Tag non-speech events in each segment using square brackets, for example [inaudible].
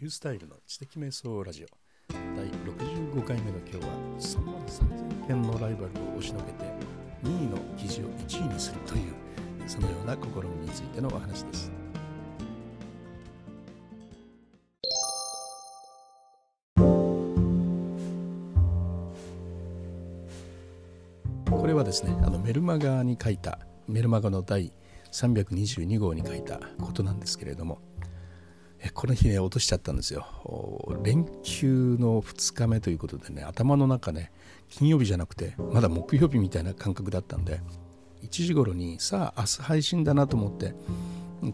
リュースタイルの知的瞑想ラジオ。第65回目の今日は3万3000件のライバルを押しのけて2位の記事を1位にするというそのような試みについてのお話です。これはですねあのメルマガに書いたメルマガの第322号に書いたことなんですけれどもこの日ね落としちゃったんですよ。連休の2日目ということでね頭の中ね金曜日じゃなくてまだ木曜日みたいな感覚だったんで1時頃にさあ明日配信だなと思って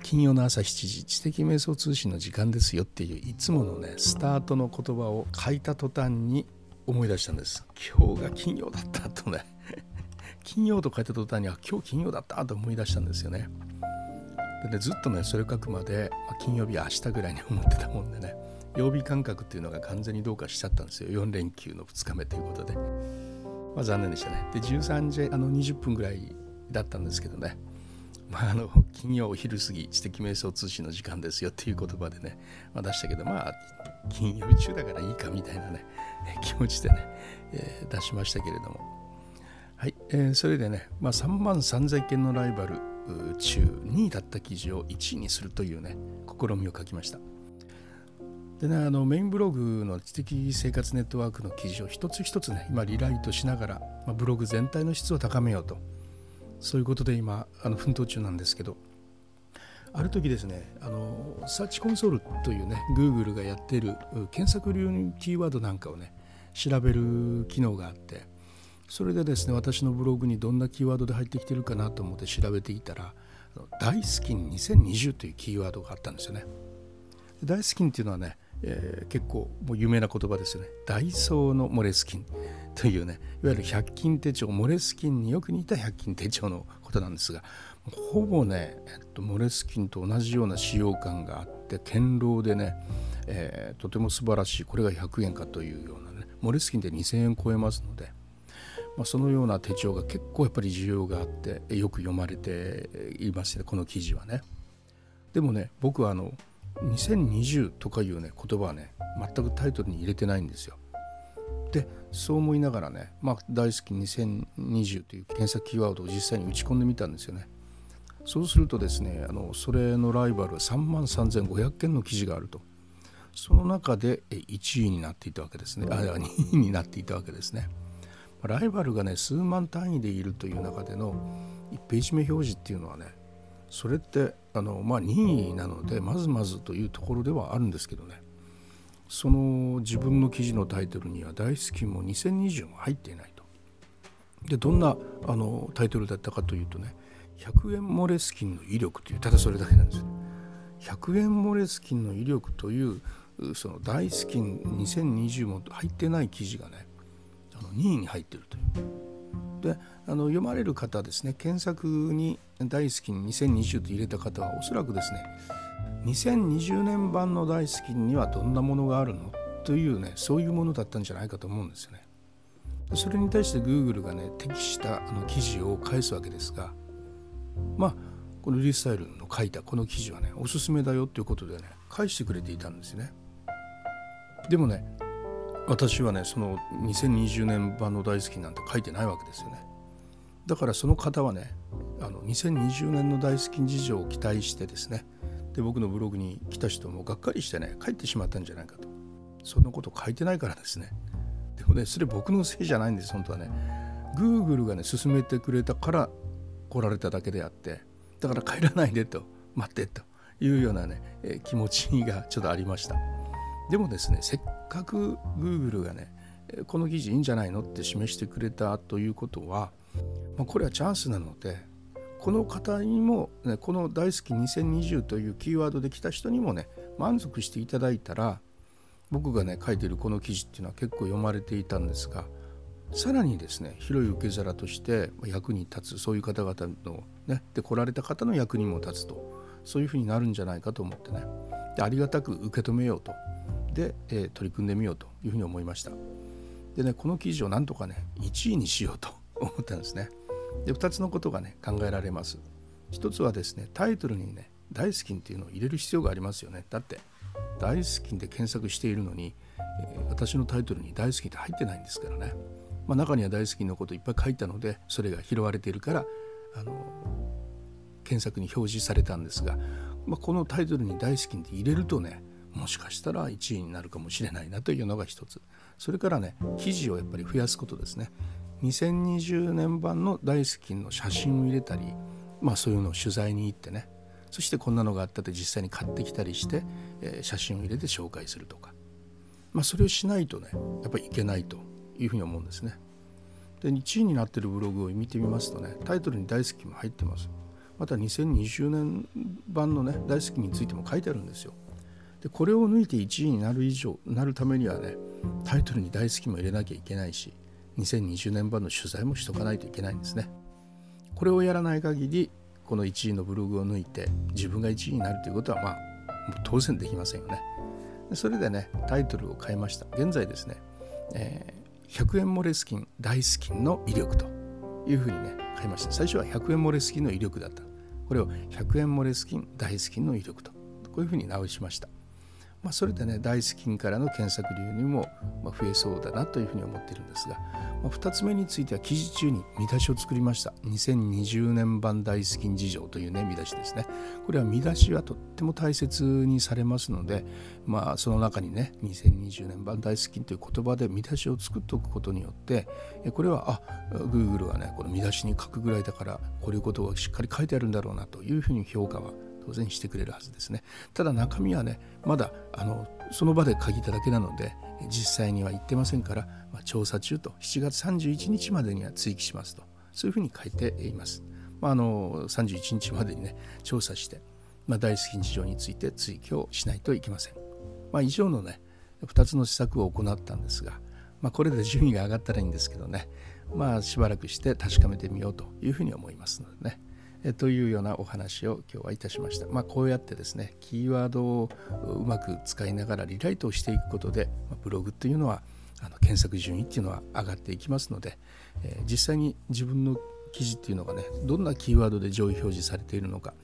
金曜の朝7時知的瞑想通信の時間ですよっていういつものねスタートの言葉を書いた途端に思い出したんです。今日が金曜だったとね。[laughs] 金曜と書いた途端にあ今日金曜だったと思い出したんですよね。でねずっとねそれ書くまで、まあ、金曜日明日ぐらいに思ってたもんでね曜日感覚っていうのが完全にどうかしちゃったんですよ。4連休の2日目ということで、まあ、残念でしたね。で13時あの20分ぐらいだったんですけどね。まあ、あの金曜お昼過ぎ知的瞑想通信の時間ですよっていう言葉でね、まあ、出したけどまあ金曜日中だからいいかみたいなね [laughs] 気持ちでね、えー、出しましたけれども。はい、えー、それでね、まあ、3万3000件のライバル中2位だった記事を1位にするというね試みを書きました。でねあのメインブログの知的生活ネットワークの記事を一つ一つね今リライトしながら、まあ、ブログ全体の質を高めようと。そういうことで今あの奮闘中なんですけど。ある時ですねあのサーチコンソールというね Google がやっている検索流にキーワードなんかをね調べる機能があってそれでですね私のブログにどんなキーワードで入ってきてるかなと思って調べていたら大好きに2020というキーワードがあったんですよね。大好きっていうのはね、えー、結構もう有名な言葉ですよね。ダイソーのモレスキンというねいわゆる100均手帳モレスキンによく似た100均手帳のことなんですがほぼね、えっと、モレスキンと同じような使用感があって堅牢でね、えー、とても素晴らしいこれが100円かというようなねモレスキンで2000円超えますのでまあ、そのような手帳が結構やっぱり需要があってよく読まれていますねこの記事はね。でもね僕はあの2020とかいうね言葉はね全くタイトルに入れてないんですよ。でそう思いながらね、まあ、大好き2020という検索キーワードを実際に打ち込んでみたんですよね。そうするとですねあのそれのライバルは3万3500件の記事があるとその中で1位になっていたわけですねあ2位になっていたわけですね。ライバルがね数万単位でいるという中での1ページ目表示っていうのはねそれってあの、まあ、任意なのでまずまずというところではあるんですけどねその自分の記事のタイトルには大好きも2020も入っていないと。でどんなあのタイトルだったかというとね100円モレスキンの威力というただそれだけなんですよ。100円モレスキンの威力というその大好き2020も入ってない記事がね2位に入ってるという。であの読まれる方ですね検索に大好きに2020と入れた方はおそらくですね2020年版の大好きにはどんなものがあるの？というねそういうものだったんじゃないかと思うんですよね。それに対して Google がね適したあの記事を返すわけですがまあこのリスタイルの書いたこの記事はねおすすめだよということでね返してくれていたんですね。でもね私はねその2020年版の大好きなんて書いてないわけですよね。だからその方はねあの2020年の大好き事情を期待してですねで僕のブログに来た人もがっかりしてね帰ってしまったんじゃないかと。そんなこと書いてないからですね。でもねそれ僕のせいじゃないんです本当はね。Google がね勧めてくれたから来られただけであってだから帰らないでと待ってというようなね、気持ちがちょっとありました。でもですねせっかく Google がねこの記事いいんじゃないのって示してくれたということは、まあ、これはチャンスなのでこの方にも、ね、この大好き2020というキーワードで来た人にもね満足していただいたら僕がね書いてるこの記事っていうのは結構読まれていたんですがさらにですね広い受け皿として役に立つそういう方々のねで来られた方の役にも立つとそういうふうになるんじゃないかと思ってねでありがたく受け止めようと。で、えー、取り組んでみようというふうに思いました。でねこの記事をなんとかね1位にしようと [laughs] 思ったんですね。で2つのことがね考えられます。一つはですねタイトルにね大好きっていうのを入れる必要がありますよね。だって大好きで検索しているのに、えー、私のタイトルに大好きって入ってないんですからね、まあ、中には大好きのこといっぱい書いたのでそれが拾われているからあの検索に表示されたんですが、まあ、このタイトルに大好きって入れるとねもしかしたら1位になるかもしれないなというのが一つそれからね記事をやっぱり増やすことですね2020年版の大好きの写真を入れたりまあそういうのを取材に行ってねそしてこんなのがあったって実際に買ってきたりして、えー、写真を入れて紹介するとか、まあ、それをしないとねやっぱりいけないというふうに思うんですね。で1位になってるブログを見てみますとねタイトルに大好きも入ってます。また2020年版のね大好きについても書いてあるんですよ。でこれを抜いて1位になる以上なるためにはねタイトルに大好きも入れなきゃいけないし2020年版の取材もしとかないといけないんですね。これをやらない限りこの1位のブログを抜いて自分が1位になるということはまあ当然できませんよね。それでねタイトルを変えました。現在ですね、えー、100円モレスキン大好きの威力というふうにね変えました。最初は100円モレスキンの威力だった。これを100円モレスキン大好きの威力とこういうふうに直しました。まあ、それでね大好きからの検索流にも増えそうだなというふうに思っているんですが、まあ、2つ目については記事中に見出しを作りました。2020年版大好き事情というね見出しですね。これは見出しはとっても大切にされますので、まあ、その中にね2020年版大好きという言葉で見出しを作っておくことによってこれはあ Google はねこの見出しに書くぐらいだからこういうことがしっかり書いてあるんだろうなというふうに評価は当然してくれるはずですね。ただ中身はねまだあのその場で書いただけなので実際には言ってませんから、まあ、調査中と7月31日までには追記しますとそういうふうに書いています、まあ、あの31日までにね調査して、まあ、大好き事情について追記をしないといけません、まあ、以上のね2つの施策を行ったんですが、まあ、これで順位が上がったらいいんですけどねまあしばらくして確かめてみようというふうに思いますのでね。えというようなお話を今日はいたしました。まあ、こうやってですねキーワードをうまく使いながらリライトをしていくことでブログっていうのはあの検索順位っていうのは上がっていきますので、えー、実際に自分の記事っていうのがねどんなキーワードで上位表示されているのか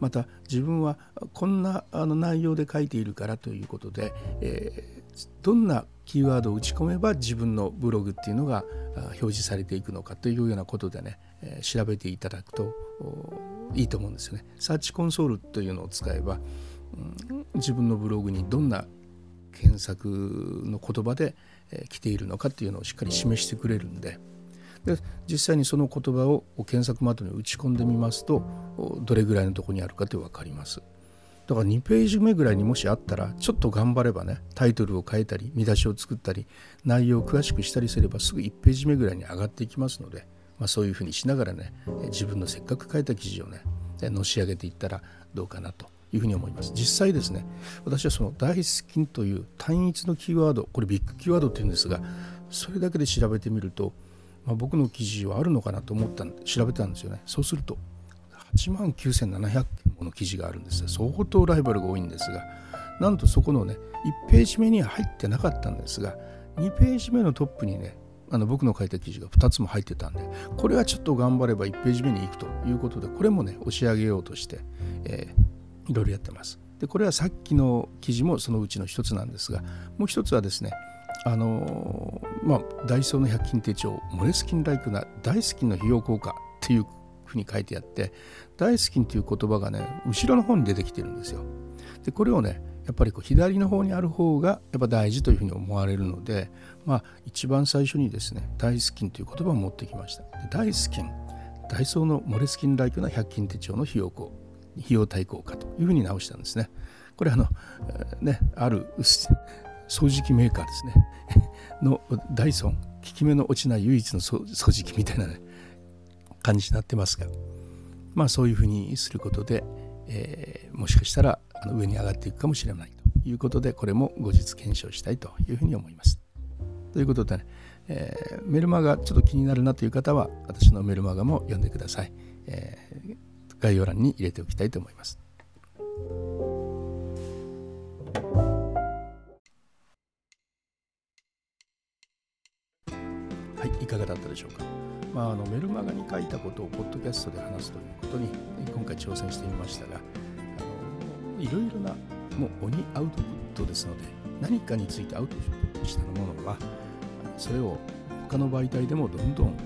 また自分はこんなあの内容で書いているからということで、えー、どんなキーワードを打ち込めば自分のブログっていうのが表示されていくのかというようなことでね、調べていただくといいと思うんですよね。サーチコンソールというのを使えば、ん、自分のブログにどんな検索の言葉で、来ているのかっていうのをしっかり示してくれるんでで実際にその言葉を検索窓に打ち込んでみますとどれぐらいのとこにあるかって分かります。だから2ページ目ぐらいにもしあったらちょっと頑張ればねタイトルを変えたり見出しを作ったり内容を詳しくしたりすればすぐ1ページ目ぐらいに上がっていきますのでまあ、そういうふうにしながらね自分のせっかく書いた記事をねのし上げていったらどうかなというふうに思います。実際ですね、私はその大好きという単一のキーワード、これビッグキーワードっていうんですが、それだけで調べてみると、まあ、僕の記事はあるのかなと思った調べたんですよね。そうすると、8万9700件もの記事があるんです相当ライバルが多いんですが、なんとそこのね、1ページ目には入ってなかったんですが、2ページ目のトップにね、あの僕の書いた記事が2つも入ってたんでこれはちょっと頑張れば1ページ目に行くということでこれもね押し上げようとして、えー、いろいろやってます。でこれはさっきの記事もそのうちの一つなんですがもう一つはですねあのー、まあダイソーの100均手帳モレスキンライクな大好きの費用効果っていうふうに書いてあって大好きっていう言葉がね後ろの方に出てきてるんですよ。でこれをねやっぱりこう左の方にある方がやっぱ大事というふうに思われるので、まあ、一番最初にですね大好きという言葉を持ってきました。大好きダイソーのモレスキンライクな100均手帳の費用費用対効果というふうに直したんですね。これあの、ね、ある掃除機メーカーですね [laughs] のダイソン効き目の落ちない唯一の掃除機みたいな、ね、感じになってますがまあそういうふうにすることで、えー、もしかしたら上に上がっていくかもしれないということでこれも後日検証したいというふうに思います。ということでね、えー、メルマガちょっと気になるなという方は私のメルマガも読んでください。えー、概要欄に入れておきたいと思います。はい、いかがだったでしょうか？まあ、あのメルマガに書いたことをポッドキャストで話すということに今回挑戦してみましたがあの、いろいろなもう鬼アウトプットですので何かについてアウトプットしたものはそれを他の媒体でもどんどん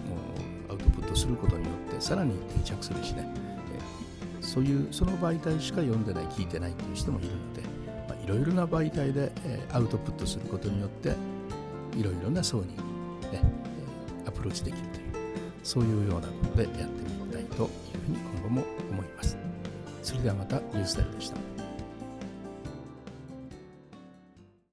アウトプットすることによってさらに定着するしね。そういうその媒体しか読んでない聞いてないっていう人もいるので、まあ、いろいろな媒体でアウトプットすることによっていろいろな層に、ね、アプローチできるという。そういうようなことでやってみたいというふうに今後も思います。それではまたニュースタイルでした。